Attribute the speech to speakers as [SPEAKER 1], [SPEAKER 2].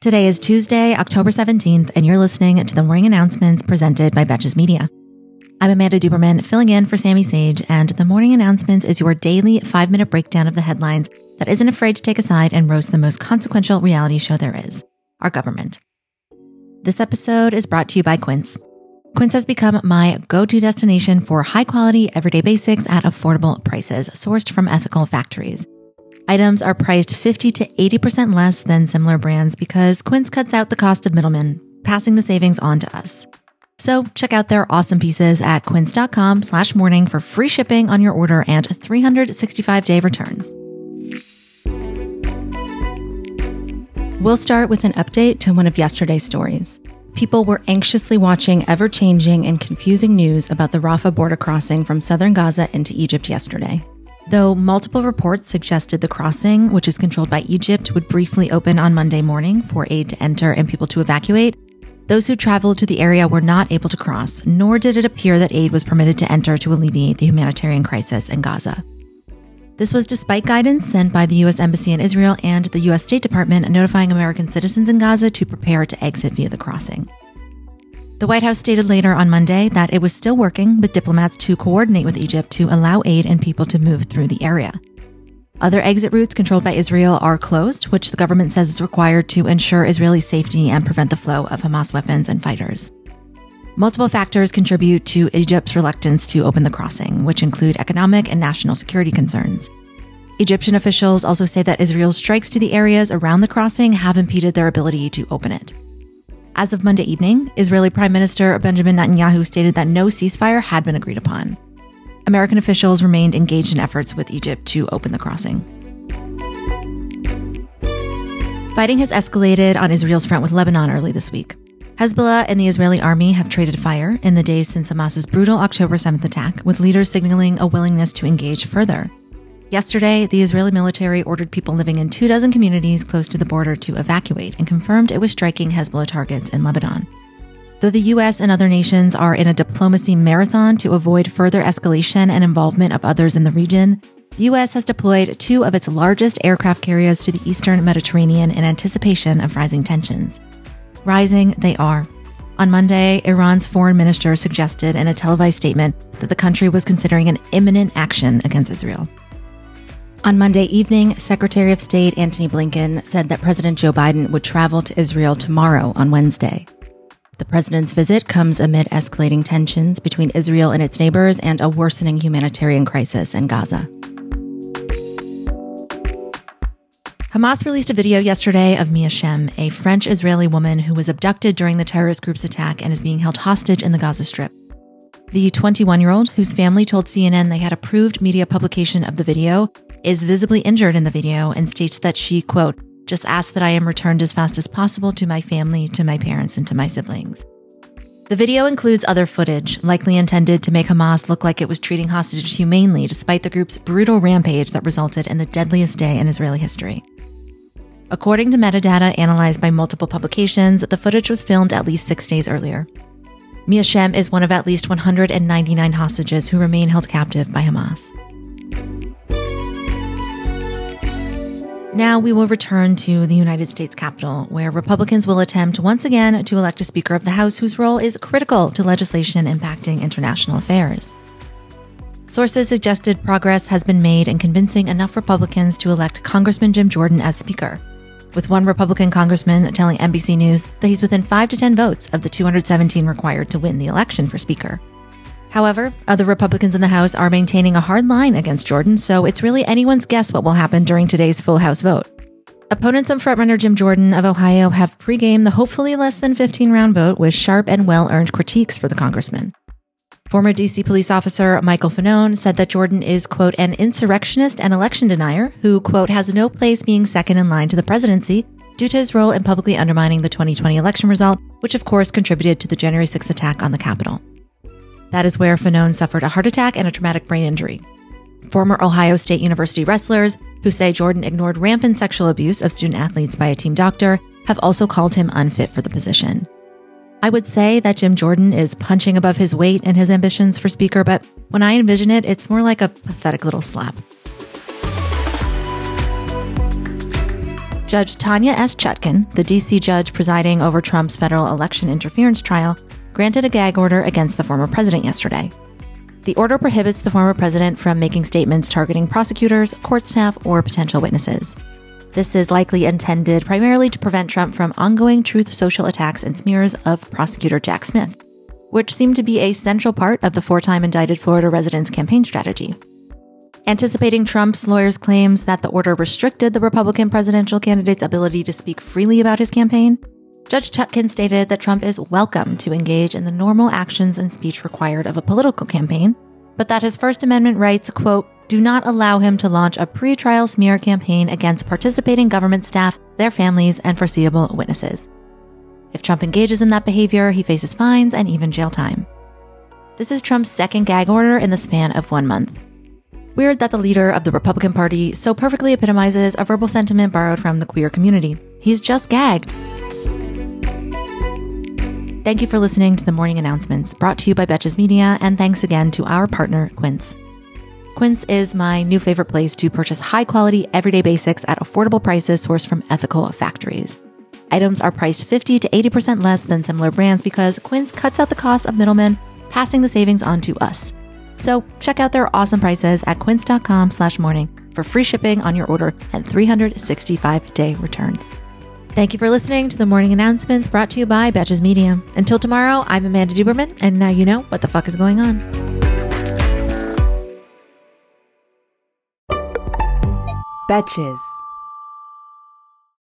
[SPEAKER 1] Today is Tuesday, October 17th, and you're listening to the morning announcements presented by Betches Media. I'm Amanda Duberman, filling in for Sammy Sage, and the morning announcements is your daily five minute breakdown of the headlines that isn't afraid to take a side and roast the most consequential reality show there is our government. This episode is brought to you by Quince. Quince has become my go to destination for high quality, everyday basics at affordable prices, sourced from ethical factories. Items are priced 50 to 80% less than similar brands because Quince cuts out the cost of middlemen, passing the savings on to us. So check out their awesome pieces at quince.com slash morning for free shipping on your order and 365 day returns. We'll start with an update to one of yesterday's stories. People were anxiously watching ever changing and confusing news about the Rafah border crossing from southern Gaza into Egypt yesterday. Though multiple reports suggested the crossing, which is controlled by Egypt, would briefly open on Monday morning for aid to enter and people to evacuate, those who traveled to the area were not able to cross, nor did it appear that aid was permitted to enter to alleviate the humanitarian crisis in Gaza. This was despite guidance sent by the U.S. Embassy in Israel and the U.S. State Department notifying American citizens in Gaza to prepare to exit via the crossing. The White House stated later on Monday that it was still working with diplomats to coordinate with Egypt to allow aid and people to move through the area. Other exit routes controlled by Israel are closed, which the government says is required to ensure Israeli safety and prevent the flow of Hamas weapons and fighters. Multiple factors contribute to Egypt's reluctance to open the crossing, which include economic and national security concerns. Egyptian officials also say that Israel's strikes to the areas around the crossing have impeded their ability to open it. As of Monday evening, Israeli Prime Minister Benjamin Netanyahu stated that no ceasefire had been agreed upon. American officials remained engaged in efforts with Egypt to open the crossing. Fighting has escalated on Israel's front with Lebanon early this week. Hezbollah and the Israeli army have traded fire in the days since Hamas's brutal October 7th attack, with leaders signaling a willingness to engage further. Yesterday, the Israeli military ordered people living in two dozen communities close to the border to evacuate and confirmed it was striking Hezbollah targets in Lebanon. Though the U.S. and other nations are in a diplomacy marathon to avoid further escalation and involvement of others in the region, the U.S. has deployed two of its largest aircraft carriers to the eastern Mediterranean in anticipation of rising tensions. Rising they are. On Monday, Iran's foreign minister suggested in a televised statement that the country was considering an imminent action against Israel. On Monday evening, Secretary of State Antony Blinken said that President Joe Biden would travel to Israel tomorrow on Wednesday. The president's visit comes amid escalating tensions between Israel and its neighbors and a worsening humanitarian crisis in Gaza. Hamas released a video yesterday of Mia Schem, a French Israeli woman who was abducted during the terrorist group's attack and is being held hostage in the Gaza Strip. The 21 year old, whose family told CNN they had approved media publication of the video, is visibly injured in the video and states that she, quote, just asked that I am returned as fast as possible to my family, to my parents, and to my siblings. The video includes other footage, likely intended to make Hamas look like it was treating hostages humanely despite the group's brutal rampage that resulted in the deadliest day in Israeli history. According to metadata analyzed by multiple publications, the footage was filmed at least six days earlier. Mia Schem is one of at least 199 hostages who remain held captive by Hamas. Now we will return to the United States Capitol, where Republicans will attempt once again to elect a Speaker of the House whose role is critical to legislation impacting international affairs. Sources suggested progress has been made in convincing enough Republicans to elect Congressman Jim Jordan as Speaker, with one Republican congressman telling NBC News that he's within 5 to 10 votes of the 217 required to win the election for Speaker. However, other Republicans in the House are maintaining a hard line against Jordan, so it's really anyone's guess what will happen during today's full House vote. Opponents of frontrunner Jim Jordan of Ohio have pre-gamed the hopefully less than 15 round vote with sharp and well earned critiques for the congressman. Former DC police officer Michael Fanone said that Jordan is, quote, an insurrectionist and election denier who, quote, has no place being second in line to the presidency due to his role in publicly undermining the 2020 election result, which of course contributed to the January 6th attack on the Capitol. That is where Fanone suffered a heart attack and a traumatic brain injury. Former Ohio State University wrestlers who say Jordan ignored rampant sexual abuse of student athletes by a team doctor have also called him unfit for the position. I would say that Jim Jordan is punching above his weight in his ambitions for speaker, but when I envision it, it's more like a pathetic little slap. Judge Tanya S. Chutkan, the D.C. judge presiding over Trump's federal election interference trial, granted a gag order against the former president yesterday. The order prohibits the former president from making statements targeting prosecutors, court staff, or potential witnesses. This is likely intended primarily to prevent Trump from ongoing truth social attacks and smears of prosecutor Jack Smith, which seemed to be a central part of the four time indicted Florida resident's campaign strategy. Anticipating Trump's lawyers' claims that the order restricted the Republican presidential candidate's ability to speak freely about his campaign, Judge Chutkan stated that Trump is welcome to engage in the normal actions and speech required of a political campaign, but that his First Amendment rights, quote, do not allow him to launch a pre-trial smear campaign against participating government staff, their families, and foreseeable witnesses. If Trump engages in that behavior, he faces fines and even jail time. This is Trump's second gag order in the span of one month. Weird that the leader of the Republican Party so perfectly epitomizes a verbal sentiment borrowed from the queer community. He's just gagged. Thank you for listening to the morning announcements brought to you by Betches Media, and thanks again to our partner, Quince. Quince is my new favorite place to purchase high quality, everyday basics at affordable prices sourced from ethical factories. Items are priced 50 to 80% less than similar brands because Quince cuts out the cost of middlemen, passing the savings on to us. So check out their awesome prices at quince.com slash morning for free shipping on your order and 365 day returns. Thank you for listening to the morning announcements brought to you by Betches Media. Until tomorrow, I'm Amanda Duberman, and now you know what the fuck is going on.
[SPEAKER 2] Betches.